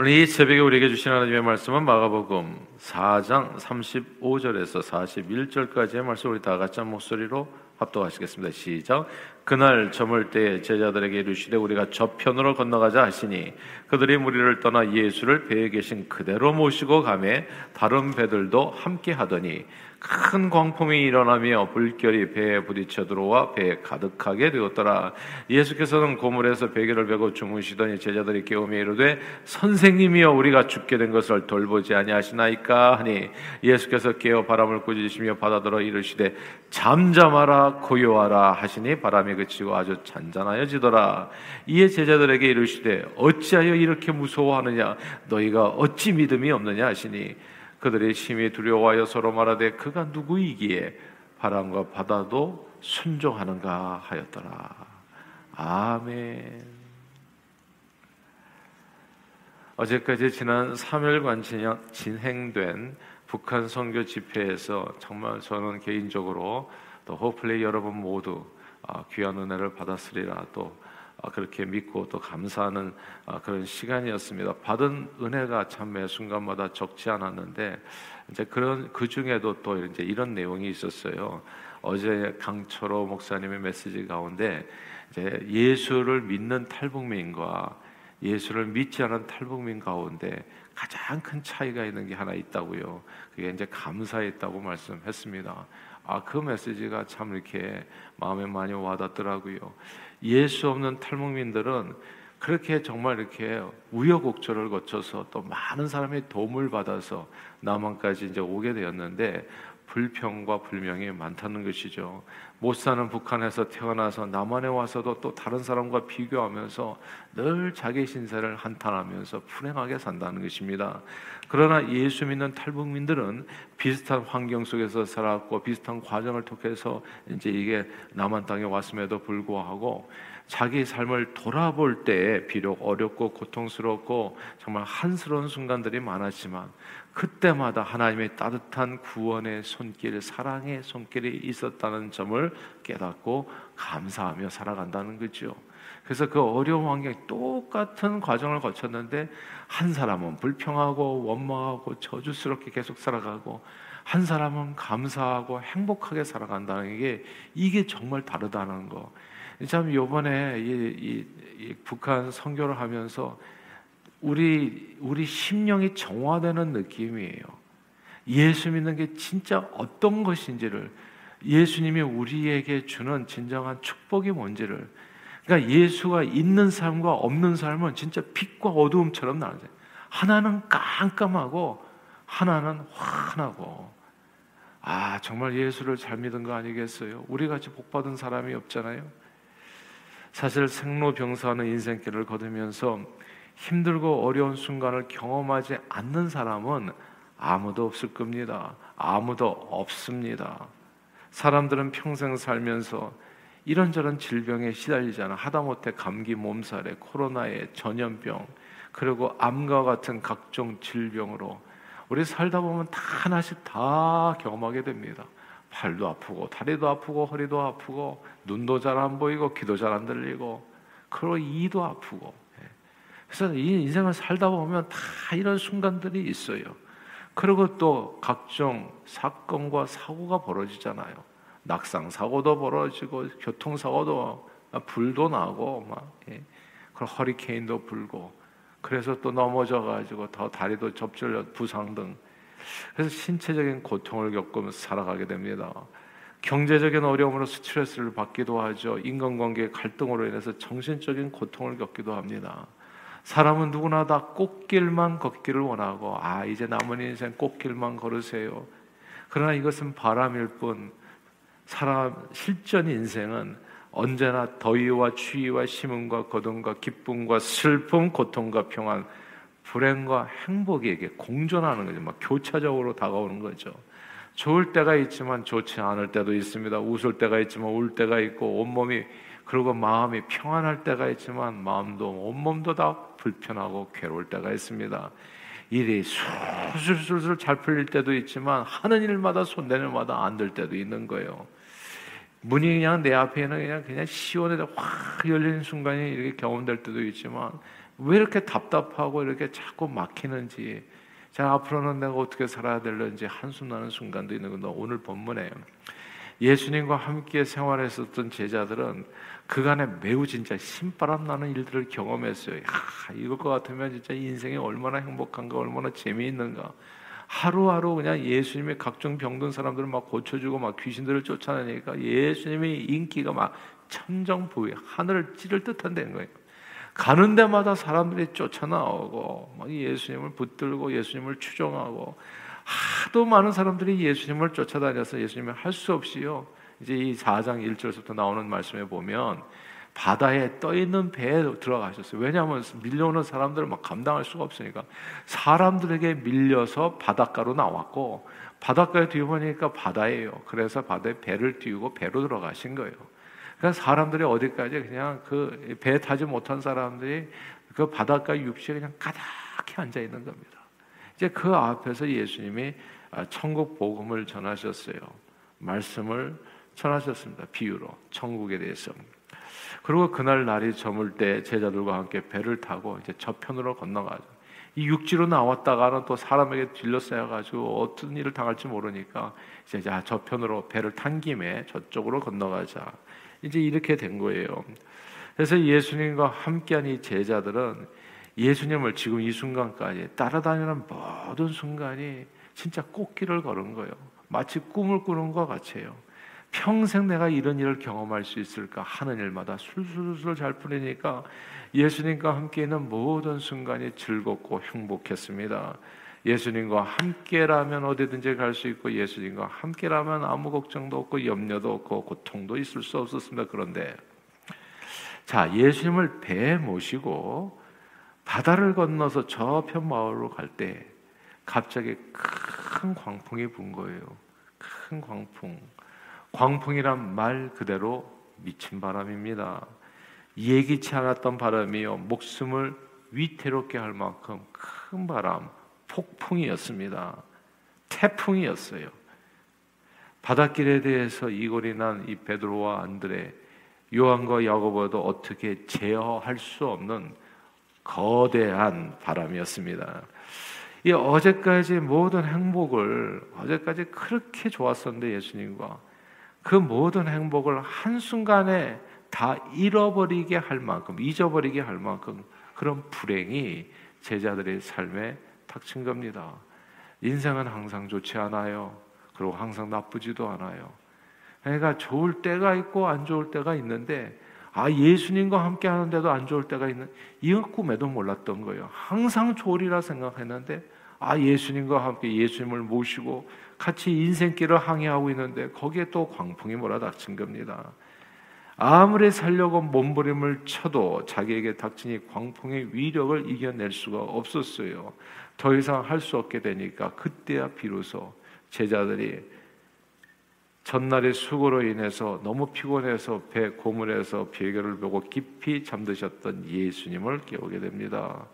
오늘 이 새벽에 우리에게 주신 하나님의 말씀은 마가복음 4장 35절에서 41절까지의 말씀 우리 다 같이 한 목소리로 합독하시겠습니다. 시작. 그날 저물 때 제자들에게 이르시되 우리가 저편으로 건너가자 하시니 그들이 무리를 떠나 예수를 배에 계신 그대로 모시고 가매 다른 배들도 함께 하더니 큰 광풍이 일어나며 불결이 배에 부딪혀 들어와 배에 가득하게 되었더라. 예수께서는 고물에서 베개를 베고 주무시더니 제자들이 깨우며 이르되 선생님이여 우리가 죽게 된 것을 돌보지 아니하시나이까 하니 예수께서 깨어 바람을 꾸짖으시며 바다들어 이르시되 잠잠하라 고요하라 하시니 바람이 그치고 아주 잔잔하여지더라. 이에 제자들에게 이르시되 어찌하여 이렇게 무서워하느냐 너희가 어찌 믿음이 없느냐 하시니 그들이 심히 두려워하여 서로 말하되 그가 누구이기에 바람과 바다도 순종하는가 하였더라. 아멘. 어제까지 지난 3일간 진행된 북한 선교 집회에서 정말 저는 개인적으로 또 호플레이 여러분 모두 아, 귀한 은혜를 받았으리라 또 아, 그렇게 믿고 또 감사하는 아, 그런 시간이었습니다. 받은 은혜가 참 매 순간마다 적지 않았는데 이제 그런 그 중에도 또 이제 이런 내용이 있었어요. 어제 강철호 목사님의 메시지 가운데 이제 예수를 믿는 탈북민과 예수를 믿지 않은 탈북민 가운데 가장 큰 차이가 있는 게 하나 있다고요. 그게 이제 감사했다고 말씀했습니다. 아, 그 메시지가 참 이렇게 마음에 많이 와닿더라고요. 예수 없는 탈북민들은 그렇게 정말 이렇게 우여곡절을 거쳐서 또 많은 사람의 도움을 받아서 남한까지 이제 오게 되었는데 불평과 불명이 많다는 것이죠. 못 사는 북한에서 태어나서 남한에 와서도 또 다른 사람과 비교하면서 늘 자기 신세를 한탄하면서 불행하게 산다는 것입니다. 그러나 예수 믿는 탈북민들은 비슷한 환경 속에서 살았고 비슷한 과정을 통해서 이제 이게 남한 땅에 왔음에도 불구하고 자기 삶을 돌아볼 때 비록 어렵고 고통스럽고 정말 한스러운 순간들이 많았지만 그때마다 하나님의 따뜻한 구원의 손길, 사랑의 손길이 있었다는 점을 깨닫고 감사하며 살아간다는 거죠. 그래서 그 어려운 환경에 똑같은 과정을 거쳤는데 한 사람은 불평하고 원망하고 저주스럽게 계속 살아가고 한 사람은 감사하고 행복하게 살아간다는 게 이게 정말 다르다는 거. 참 요번에 이, 이, 이 북한 선교를 하면서 우리 우리 심령이 정화되는 느낌이에요. 예수 믿는 게 진짜 어떤 것인지를 예수님이 우리에게 주는 진정한 축복이 뭔지를 그러니까 예수가 있는 삶과 없는 삶은 진짜 빛과 어두움처럼 나눠요. 하나는 깜깜하고 하나는 환하고 아 정말 예수를 잘 믿은 거 아니겠어요? 우리 같이 복 받은 사람이 없잖아요. 사실 생로병사하는 인생길을 걸으면서 힘들고 어려운 순간을 경험하지 않는 사람은 아무도 없을 겁니다. 아무도 없습니다. 사람들은 평생 살면서 이런저런 질병에 시달리잖아. 하다못해 감기 몸살에 코로나에 전염병 그리고 암과 같은 각종 질병으로 우리 살다 보면 다 하나씩 다 경험하게 됩니다. 팔도 아프고 다리도 아프고 허리도 아프고 눈도 잘 안 보이고 귀도 잘 안 들리고 그리고 이도 아프고 그래서 이 인생을 살다 보면 다 이런 순간들이 있어요. 그리고 또 각종 사건과 사고가 벌어지잖아요. 낙상 사고도 벌어지고 교통 사고도 불도 나고 막 예. 그리고 허리케인도 불고 그래서 또 넘어져 가지고 더 다리도 접질려 부상 등 그래서 신체적인 고통을 겪으면서 살아가게 됩니다. 경제적인 어려움으로 스트레스를 받기도 하죠. 인간관계 갈등으로 인해서 정신적인 고통을 겪기도 합니다. 사람은 누구나 다 꽃길만 걷기를 원하고 아 이제 남은 인생 꽃길만 걸으세요. 그러나 이것은 바람일 뿐 사람 실전 인생은 언제나 더위와 추위와 심음과 거둠과 기쁨과 슬픔, 고통과 평안, 불행과 행복에게 공존하는 거죠. 막 교차적으로 다가오는 거죠. 좋을 때가 있지만 좋지 않을 때도 있습니다. 웃을 때가 있지만 울 때가 있고 온몸이 그리고 마음이 평안할 때가 있지만 마음도 온몸도 다 불편하고 괴로울 때가 있습니다. 일이 술술술술 잘 풀릴 때도 있지만 하는 일마다 손대는 마다 안 될 때도 있는 거예요. 문이 그냥 내 앞에 는 그냥 그냥 시원하게 확 열리는 순간이 이렇게 경험될 때도 있지만 왜 이렇게 답답하고 이렇게 자꾸 막히는지 자 앞으로는 내가 어떻게 살아야 될는지 한숨 나는 순간도 있는 건 오늘 본문에 예수님과 함께 생활했었던 제자들은 그간에 매우 진짜 신바람 나는 일들을 경험했어요. 야, 이럴 것 같으면 진짜 인생이 얼마나 행복한가, 얼마나 재미있는가. 하루하루 그냥 예수님의 각종 병든 사람들을 막 고쳐주고 막 귀신들을 쫓아내니까 예수님의 인기가 막 천정부위 하늘을 찌를 듯한 된 거예요. 가는 데마다 사람들이 쫓아나오고 막 예수님을 붙들고 예수님을 추종하고 하도 많은 사람들이 예수님을 쫓아다녀서 예수님을 할 수 없이요. 이제 이 4장 1절부터 나오는 말씀에 보면 바다에 떠 있는 배에 들어가셨어요. 왜냐하면 밀려오는 사람들을 막 감당할 수가 없으니까 사람들에게 밀려서 바닷가로 나왔고 바닷가에 뒤보니까 바다예요. 그래서 바다에 배를 띄우고 배로 들어가신 거예요. 그러니까 사람들이 어디까지 그냥 그 배 타지 못한 사람들이 그 바닷가 육지에 그냥 가득히 앉아 있는 겁니다. 이제 그 앞에서 예수님이 아, 천국 복음을 전하셨어요. 말씀을 전하셨습니다. 비유로 천국에 대해서. 그리고 그날 날이 저물 때 제자들과 함께 배를 타고 이제 저편으로 건너가죠. 이 육지로 나왔다가는 또 사람에게 질러싸여 가지고 어떤 일을 당할지 모르니까 이제 자 저편으로 배를 탄 김에 저쪽으로 건너가자. 이제 이렇게 된 거예요. 그래서 예수님과 함께한 이 제자들은 예수님을 지금 이 순간까지 따라다니는 모든 순간이 진짜 꽃길을 걸은 거예요. 마치 꿈을 꾸는 것 같아요. 평생 내가 이런 일을 경험할 수 있을까 하는 일마다 술술술 잘 풀리니까 예수님과 함께 있는 모든 순간이 즐겁고 행복했습니다. 예수님과 함께라면 어디든지 갈 수 있고 예수님과 함께라면 아무 걱정도 없고 염려도 없고 고통도 있을 수 없었습니다. 그런데 자 예수님을 배에 모시고 바다를 건너서 저편 마을로 갈 때 갑자기 큰 광풍이 분 거예요. 큰 광풍. 광풍이란 말 그대로 미친 바람입니다. 예기치 않았던 바람이요. 목숨을 위태롭게 할 만큼 큰 바람, 폭풍이었습니다. 태풍이었어요. 바닷길에 대해서 이골이 난 이 베드로와 안드레, 요한과 야고보도 어떻게 제어할 수 없는 거대한 바람이었습니다. 이 어제까지 모든 행복을 어제까지 그렇게 좋았었는데 예수님과 그 모든 행복을 한순간에 다 잃어버리게 할 만큼 잊어버리게 할 만큼 그런 불행이 제자들의 삶에 닥친 겁니다. 인생은 항상 좋지 않아요. 그리고 항상 나쁘지도 않아요. 그러니까 좋을 때가 있고 안 좋을 때가 있는데 아 예수님과 함께 하는데도 안 좋을 때가 있는 이건 꿈에도 몰랐던 거예요. 항상 좋으리라 생각했는데 아 예수님과 함께 예수님을 모시고 같이 인생길을 항해하고 있는데 거기에 또 광풍이 몰아닥친 겁니다. 아무리 살려고 몸부림을 쳐도 자기에게 이 광풍의 위력을 이겨낼 수가 없었어요. 더 이상 할 수 없게 되니까 그때야 비로소 제자들이 전날의 수고로 인해서 너무 피곤해서 배 고물에서 베개를 보고 깊이 잠드셨던 예수님을 깨우게 됩니다.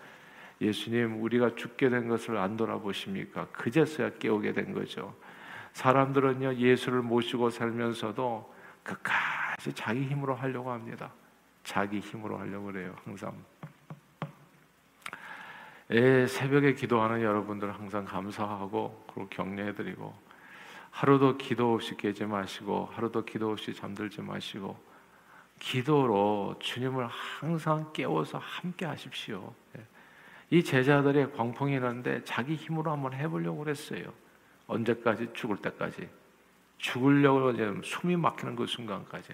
예수님, 우리가 죽게 된 것을 안 돌아보십니까? 그제서야 깨우게 된 거죠. 사람들은요, 예수를 모시고 살면서도 끝까지 자기 힘으로 하려고 합니다. 자기 힘으로 하려고 그래요, 항상. 예, 새벽에 기도하는 여러분들 항상 감사하고, 그리고 격려해드리고, 하루도 기도 없이 깨지 마시고 하루도 기도 없이 잠들지 마시고 기도로 주님을 항상 깨워서 함께 하십시오. 예. 이 제자들의 광풍이 났는데 자기 힘으로 한번 해보려고 그랬어요. 언제까지? 죽을 때까지. 죽으려고 숨이 막히는 그 순간까지.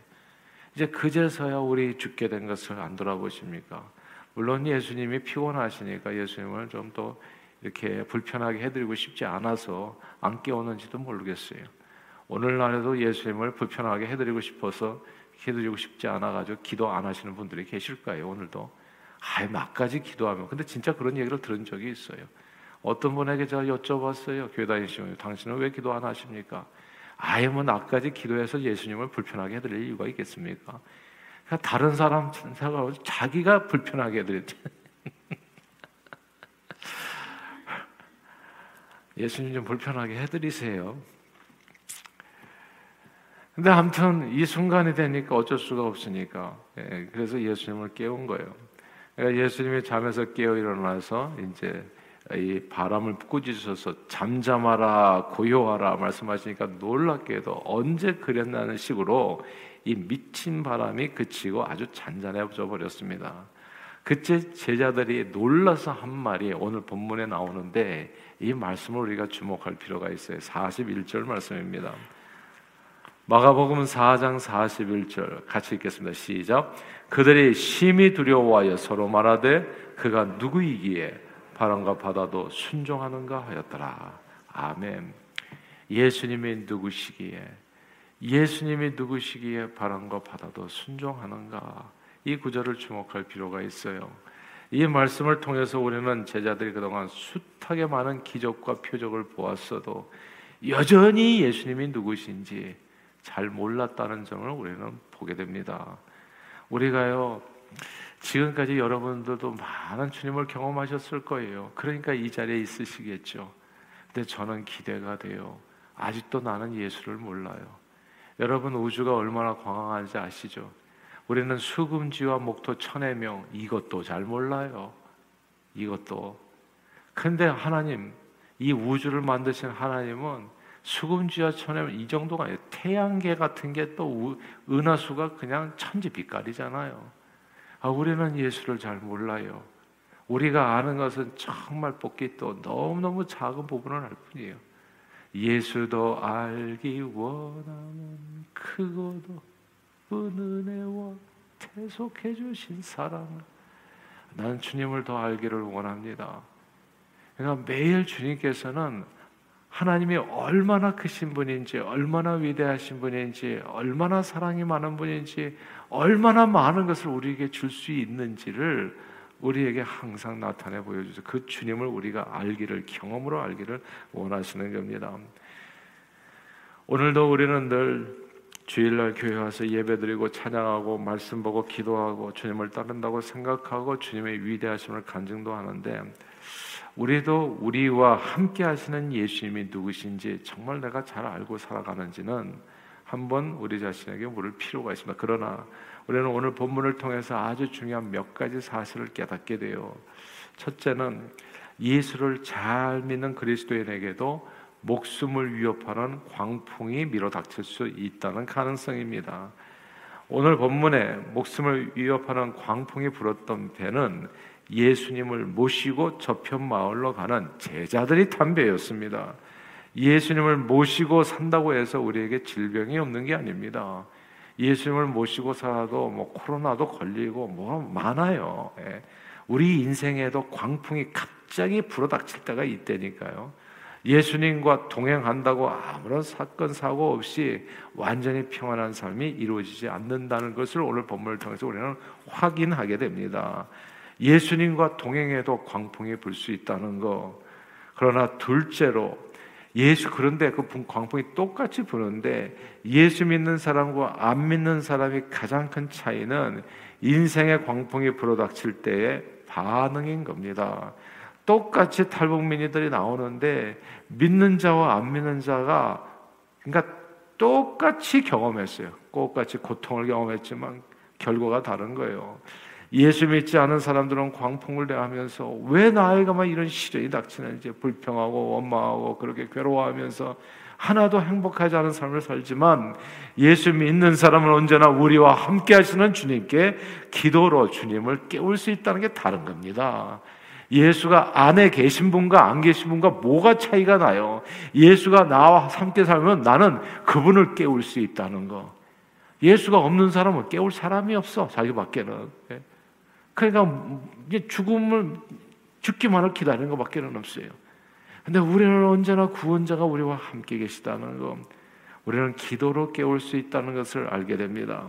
이제 그제서야 우리 죽게 된 것을 안 돌아보십니까? 물론 예수님이 피곤하시니까 예수님을 좀 더 이렇게 불편하게 해드리고 싶지 않아서 안 깨우는지도 모르겠어요. 오늘날에도 예수님을 불편하게 해드리고 싶어서 해드리고 싶지 않아가지고 기도 안 하시는 분들이 계실 거예요. 오늘도 아예 나까지 기도하면 근데 진짜 그런 얘기를 들은 적이 있어요. 어떤 분에게 제가 여쭤봤어요. 교회 다니시면 당신은 왜 기도 안 하십니까? 아예 뭐 나까지 기도해서 예수님을 불편하게 해드릴 이유가 있겠습니까? 그러니까 다른 사람 생각하고 자기가 불편하게 해드렸지. 예수님 좀 불편하게 해드리세요. 근데 아무튼 이 순간이 되니까 어쩔 수가 없으니까 예, 그래서 예수님을 깨운 거예요. 그러니까 예수님이 잠에서 깨어 일어나서 이제 이 바람을 꾸짖으셔서 잠잠하라 고요하라 말씀하시니까 놀랍게도 언제 그랬나는 식으로 이 미친 바람이 그치고 아주 잔잔해져 버렸습니다. 그때 제자들이 놀라서 한 말이 오늘 본문에 나오는데 이 말씀을 우리가 주목할 필요가 있어요. 41절 말씀입니다. 마가복음 4장 41절 같이 읽겠습니다. 시작. 그들이 심히 두려워하여 서로 말하되 그가 누구이기에 바람과 바다도 순종하는가 하였더라. 아멘. 예수님이 누구시기에 예수님이 누구시기에 바람과 바다도 순종하는가? 이 구절을 주목할 필요가 있어요. 이 말씀을 통해서 우리는 제자들이 그동안 숱하게 많은 기적과 표적을 보았어도 여전히 예수님이 누구신지 잘 몰랐다는 점을 우리는 보게 됩니다. 우리가요, 지금까지 여러분들도 많은 주님을 경험하셨을 거예요. 그러니까 이 자리에 있으시겠죠. 근데 저는 기대가 돼요. 아직도 나는 예수를 몰라요. 여러분 우주가 얼마나 광활한지 아시죠? 우리는 수금지와 목토 천의 명 이것도 잘 몰라요. 이것도. 근데 하나님 이 우주를 만드신 하나님은 명이 정도가 아니에요. 태양계 같은 게 또 은하수가 그냥 천지 빛깔이잖아요. 아, 우리는 예수를 잘 몰라요. 우리가 아는 것은 정말 뽑기 또 너무너무 작은 부분을 알 뿐이에요. 예수도 알기 원하는 크고도 은혜와 태속해 주신 사랑을 난 주님을 더 알기를 원합니다. 그러니까 매일 주님께서는 하나님이 얼마나 크신 분인지, 얼마나 위대하신 분인지, 얼마나 사랑이 많은 분인지, 얼마나 많은 것을 우리에게 줄 수 있는지를 우리에게 항상 나타내 보여주세요. 그 주님을 우리가 알기를 경험으로 알기를 원하시는 겁니다. 오늘도 우리는 늘 주일날 교회 와서 예배드리고 찬양하고 말씀 보고 기도하고 주님을 따른다고 생각하고 주님의 위대하심을 간증도 하는데 우리도 우리와 함께 하시는 예수님이 누구신지 정말 내가 잘 알고 살아가는지는 한번 우리 자신에게 물을 필요가 있습니다. 그러나 우리는 오늘 본문을 통해서 아주 중요한 몇 가지 사실을 깨닫게 돼요. 첫째는 예수를 잘 믿는 그리스도인에게도 목숨을 위협하는 광풍이 밀어닥칠 수 있다는 가능성입니다. 오늘 본문에 목숨을 위협하는 광풍이 불었던 배는 예수님을 모시고 저편 마을로 가는 제자들이 탄 배였습니다. 예수님을 모시고 산다고 해서 우리에게 질병이 없는 게 아닙니다. 예수님을 모시고 살아도 뭐 코로나도 걸리고 뭐 많아요. 예. 우리 인생에도 광풍이 갑자기 불어닥칠 때가 있다니까요. 예수님과 동행한다고 아무런 사건 사고 없이 완전히 평안한 삶이 이루어지지 않는다는 것을 오늘 본문을 통해서 우리는 확인하게 됩니다. 예수님과 동행해도 광풍이 불 수 있다는 거. 그러나 둘째로 예수 그런데 그 광풍이 똑같이 부는데 예수 믿는 사람과 안 믿는 사람이 가장 큰 차이는 인생의 광풍이 불어닥칠 때의 반응인 겁니다. 똑같이 탈북민이들이 나오는데 믿는 자와 안 믿는 자가 그러니까 똑같이 경험했어요. 똑같이 고통을 경험했지만 결과가 다른 거예요. 예수 믿지 않은 사람들은 광풍을 대하면서 왜 나에게만 이런 시련이 닥치는지 불평하고 원망하고 그렇게 괴로워하면서 하나도 행복하지 않은 삶을 살지만 예수 믿는 사람은 언제나 우리와 함께 하시는 주님께 기도로 주님을 깨울 수 있다는 게 다른 겁니다. 예수가 안에 계신 분과 안 계신 분과 뭐가 차이가 나요? 예수가 나와 함께 살면 나는 그분을 깨울 수 있다는 거. 예수가 없는 사람은 깨울 사람이 없어. 자기밖에는. 예. 그러니까 이제 죽음을 죽기만을 기다리는 것밖에는 없어요. 근데 우리는 언제나 구원자가 우리와 함께 계시다는 것, 우리는 기도로 깨울 수 있다는 것을 알게 됩니다.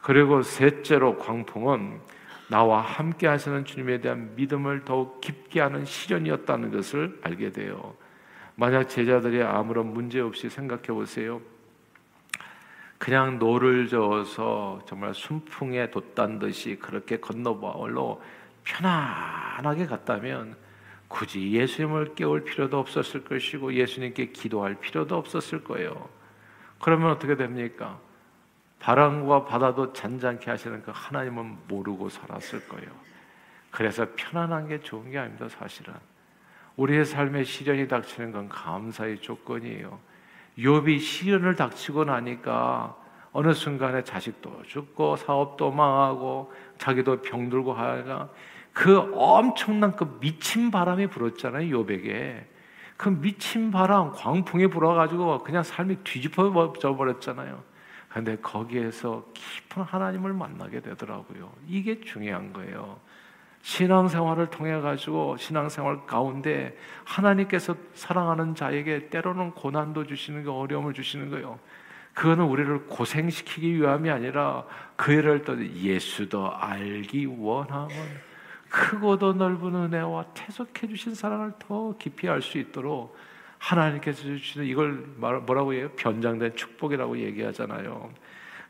그리고 셋째로 광풍은 나와 함께 하시는 주님에 대한 믿음을 더욱 깊게 하는 시련이었다는 것을 알게 돼요. 만약 제자들이 아무런 문제 없이 생각해 보세요. 그냥 노를 저어서 정말 순풍에 돛단 듯이 그렇게 건너마을로 편안하게 갔다면 굳이 예수님을 깨울 필요도 없었을 것이고 예수님께 기도할 필요도 없었을 거예요. 그러면 어떻게 됩니까? 바람과 바다도 잔잔케 하시는 그 하나님은 모르고 살았을 거예요. 그래서 편안한 게 좋은 게 아닙니다, 사실은. 우리의 삶에 시련이 닥치는 건 감사의 조건이에요. 욥이 시련을 닥치고 나니까 어느 순간에 자식도 죽고 사업도 망하고 자기도 병들고 하다가 그 엄청난 그 미친 바람이 불었잖아요, 욥에게. 그 미친 바람, 광풍이 불어가지고 그냥 삶이 뒤집어져 버렸잖아요. 근데 거기에서 깊은 하나님을 만나게 되더라고요. 이게 중요한 거예요. 신앙생활을 통해 가지고 신앙생활 가운데 하나님께서 사랑하는 자에게 때로는 고난도 주시는 거 어려움을 주시는 거요. 그거는 우리를 고생시키기 위함이 아니라 그 일을 또 예수도 알기 원함은 크고도 넓은 은혜와 태석해 주신 사랑을 더 깊이 알 수 있도록 하나님께서 주시는 이걸 뭐라고 해요? 변장된 축복이라고 얘기하잖아요.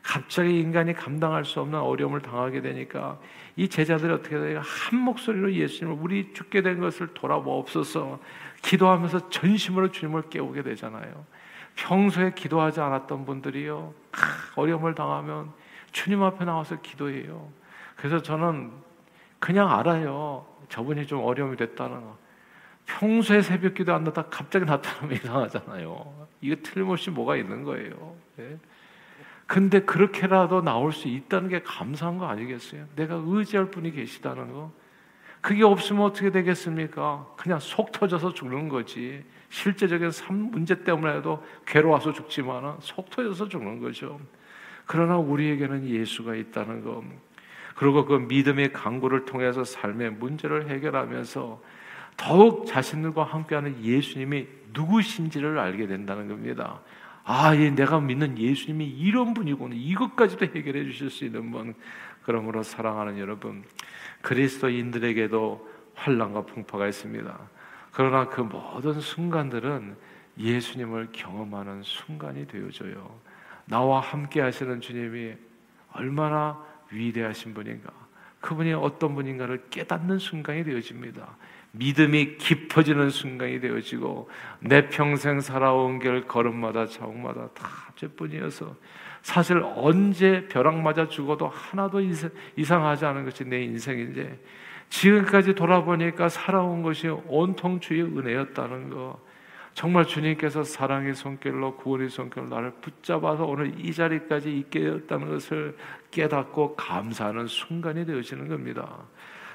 갑자기 인간이 감당할 수 없는 어려움을 당하게 되니까 이 제자들이 어떻게 돼요? 한 목소리로 예수님을 우리 죽게 된 것을 돌아보옵소서 기도하면서 전심으로 주님을 깨우게 되잖아요. 평소에 기도하지 않았던 분들이요 어려움을 당하면 주님 앞에 나와서 기도해요. 그래서 저는 그냥 알아요. 저분이 좀 어려움이 됐다는 거. 평소에 새벽 기도 안 나다 갑자기 나타나면 이상하잖아요. 이거 틀림없이 뭐가 있는 거예요. 네? 근데 그렇게라도 나올 수 있다는 게 감사한 거 아니겠어요? 내가 의지할 분이 계시다는 거. 그게 없으면 어떻게 되겠습니까? 그냥 속 터져서 죽는 거지. 실제적인 삶 문제 때문에도 괴로워서 죽지만 속 터져서 죽는 거죠. 그러나 우리에게는 예수가 있다는 거. 그리고 그 믿음의 강구를 통해서 삶의 문제를 해결하면서 더욱 자신들과 함께하는 예수님이 누구신지를 알게 된다는 겁니다. 아, 예, 내가 믿는 예수님이 이런 분이구나. 이것까지도 해결해 주실 수 있는 분. 그러므로 사랑하는 여러분, 그리스도인들에게도 환란과 풍파가 있습니다. 그러나 그 모든 순간들은 예수님을 경험하는 순간이 되어져요. 나와 함께 하시는 주님이 얼마나 위대하신 분인가. 그분이 어떤 분인가를 깨닫는 순간이 되어집니다. 믿음이 깊어지는 순간이 되어지고 내 평생 살아온 길 걸음마다 자옥마다 다 죄뿐이어서 사실 언제 벼락 맞아 죽어도 하나도 이상하지 않은 것이 내 인생인데 지금까지 돌아보니까 살아온 것이 온통 주의 은혜였다는 거. 정말 주님께서 사랑의 손길로 구원의 손길로 나를 붙잡아서 오늘 이 자리까지 있게 되었다는 것을 깨닫고 감사하는 순간이 되어지는 겁니다.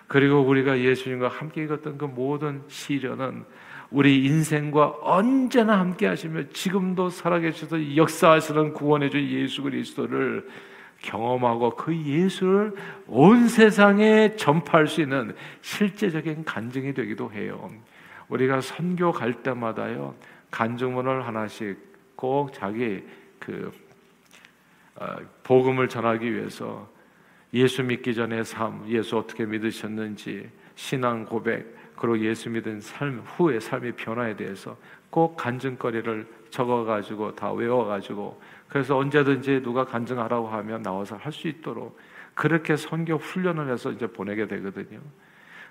그리고 우리가 예수님과 함께 읽었던 그 모든 시련은 우리 인생과 언제나 함께 하시며 지금도 살아계셔서 역사하시는 구원의 주 예수 그리스도를 경험하고 그 예수를 온 세상에 전파할 수 있는 실제적인 간증이 되기도 해요. 우리가 선교 갈 때마다요 간증문을 하나씩 꼭 자기 그 어, 복음을 전하기 위해서 예수 믿기 전의 삶, 예수 어떻게 믿으셨는지, 신앙 고백, 그리고 예수 믿은 삶 후의 삶의 변화에 대해서 꼭 간증거리를 적어가지고 다 외워가지고 그래서 언제든지 누가 간증하라고 하면 나와서 할 수 있도록 그렇게 선교 훈련을 해서 이제 보내게 되거든요.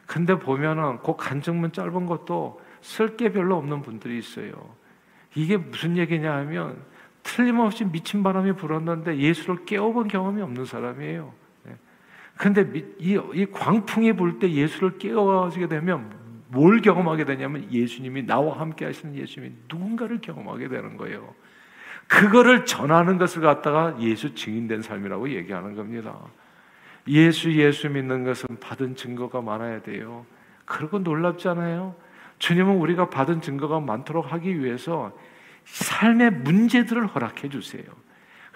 근데 보면은 그 간증문 짧은 것도 쓸 게 별로 없는 분들이 있어요. 이게 무슨 얘기냐 하면 틀림없이 미친 바람이 불었는데 예수를 깨워본 경험이 없는 사람이에요. 근데 이, 이 광풍이 불 때 예수를 깨워지게 되면 뭘 경험하게 되냐면 예수님이 나와 함께 하시는 예수님이 누군가를 경험하게 되는 거예요. 그거를 전하는 것을 갖다가 예수 증인된 삶이라고 얘기하는 겁니다. 예수 예수 믿는 것은 받은 증거가 많아야 돼요. 그리고 놀랍잖아요. 주님은 우리가 받은 증거가 많도록 하기 위해서 삶의 문제들을 허락해 주세요.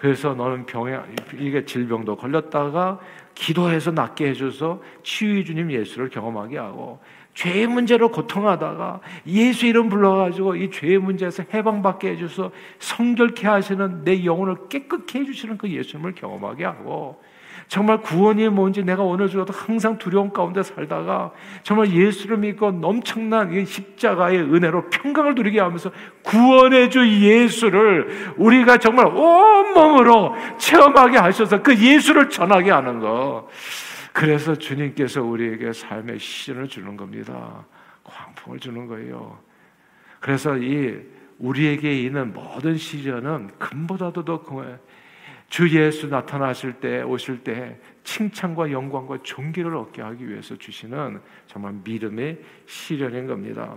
그래서 너는 병에 이게 질병도 걸렸다가 기도해서 낫게 해줘서 치유해 주님 예수를 경험하게 하고 죄의 문제로 고통하다가 예수 이름 불러가지고 이 죄의 문제에서 해방받게 해줘서 성결케 하시는 내 영혼을 깨끗게 해주시는 그 예수님을 경험하게 하고 정말 구원이 뭔지 내가 오늘 주어도 항상 두려움 가운데 살다가 정말 예수를 믿고 엄청난 십자가의 은혜로 평강을 누리게 하면서 구원의 주 예수를 우리가 정말 온몸으로 체험하게 하셔서 그 예수를 전하게 하는 거. 그래서 주님께서 우리에게 삶의 시즌을 주는 겁니다. 광풍을 주는 거예요. 그래서 이 우리에게 있는 모든 시련은 금보다도 더 주 예수 나타나실 때 오실 때 칭찬과 영광과 존귀를 얻게 하기 위해서 주시는 정말 믿음의 시련인 겁니다.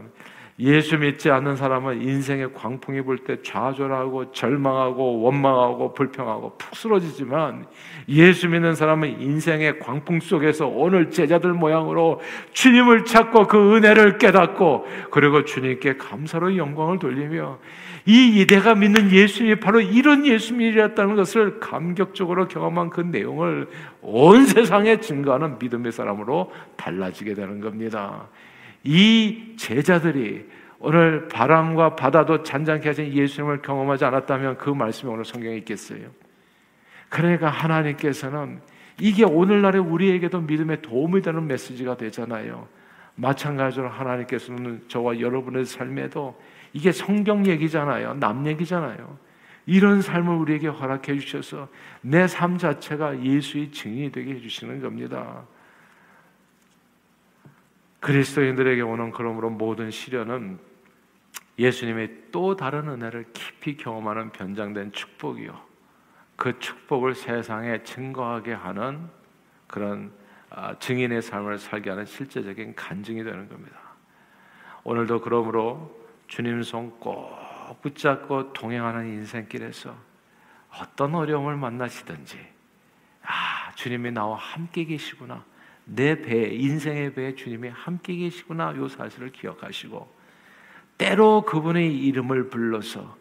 예수 믿지 않는 사람은 인생의 광풍이 불 때 좌절하고 절망하고 원망하고 불평하고 푹 쓰러지지만 예수 믿는 사람은 인생의 광풍 속에서 오늘 제자들 모양으로 주님을 찾고 그 은혜를 깨닫고 그리고 주님께 감사로 영광을 돌리며 이 이대가 믿는 예수님이 바로 이런 예수님이었다는 것을 감격적으로 경험한 그 내용을 온 세상에 증거하는 믿음의 사람으로 달라지게 되는 겁니다. 이 제자들이 오늘 바람과 바다도 잔잔케 하신 예수님을 경험하지 않았다면 그 말씀이 오늘 성경에 있겠어요. 그러니까 하나님께서는 이게 오늘날의 우리에게도 믿음에 도움이 되는 메시지가 되잖아요. 마찬가지로 하나님께서는 저와 여러분의 삶에도 이게 성경 얘기잖아요. 남 얘기잖아요. 이런 삶을 우리에게 허락해 주셔서 내 삶 자체가 예수의 증인이 되게 해주시는 겁니다. 그리스도인들에게 오는 그러므로 모든 시련은 예수님의 또 다른 은혜를 깊이 경험하는 변장된 축복이요. 그 축복을 세상에 증거하게 하는 그런 아, 증인의 삶을 살게 하는 실제적인 간증이 되는 겁니다. 오늘도 그러므로 주님 손 꼭 붙잡고 동행하는 인생길에서 어떤 어려움을 만나시든지 아 주님이 나와 함께 계시구나 내 배, 인생의 배에 주님이 함께 계시구나 요 사실을 기억하시고 때로 그분의 이름을 불러서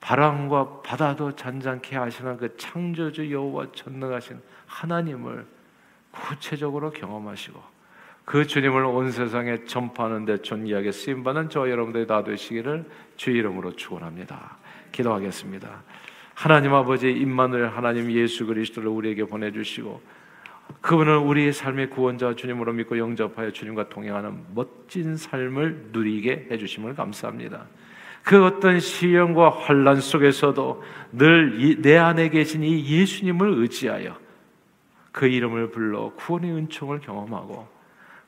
바람과 바다도 잔잔케 하시는 그 창조주 여호와 전능하신 하나님을 구체적으로 경험하시고 그 주님을 온 세상에 전파하는데 존귀하게 쓰임 받는 저 여러분들이 다 되시기를 주 이름으로 축원합니다. 기도하겠습니다. 하나님 아버지 임마누엘 하나님 예수 그리스도를 우리에게 보내 주시고 그분은 우리의 삶의 구원자 주님으로 믿고 영접하여 주님과 동행하는 멋진 삶을 누리게 해주심을 감사합니다. 그 어떤 시련과 환란 속에서도 늘 내 안에 계신 이 예수님을 의지하여 그 이름을 불러 구원의 은총을 경험하고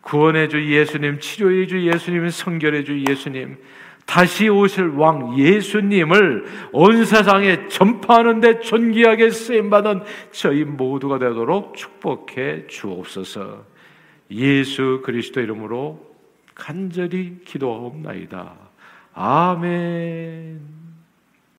구원의 주 예수님, 치료의 주 예수님, 성결의 주 예수님, 다시 오실 왕 예수님을 온 세상에 전파하는데 존귀하게 쓰임받은 저희 모두가 되도록 축복해 주옵소서 예수 그리스도 이름으로 간절히 기도하옵나이다. 아멘.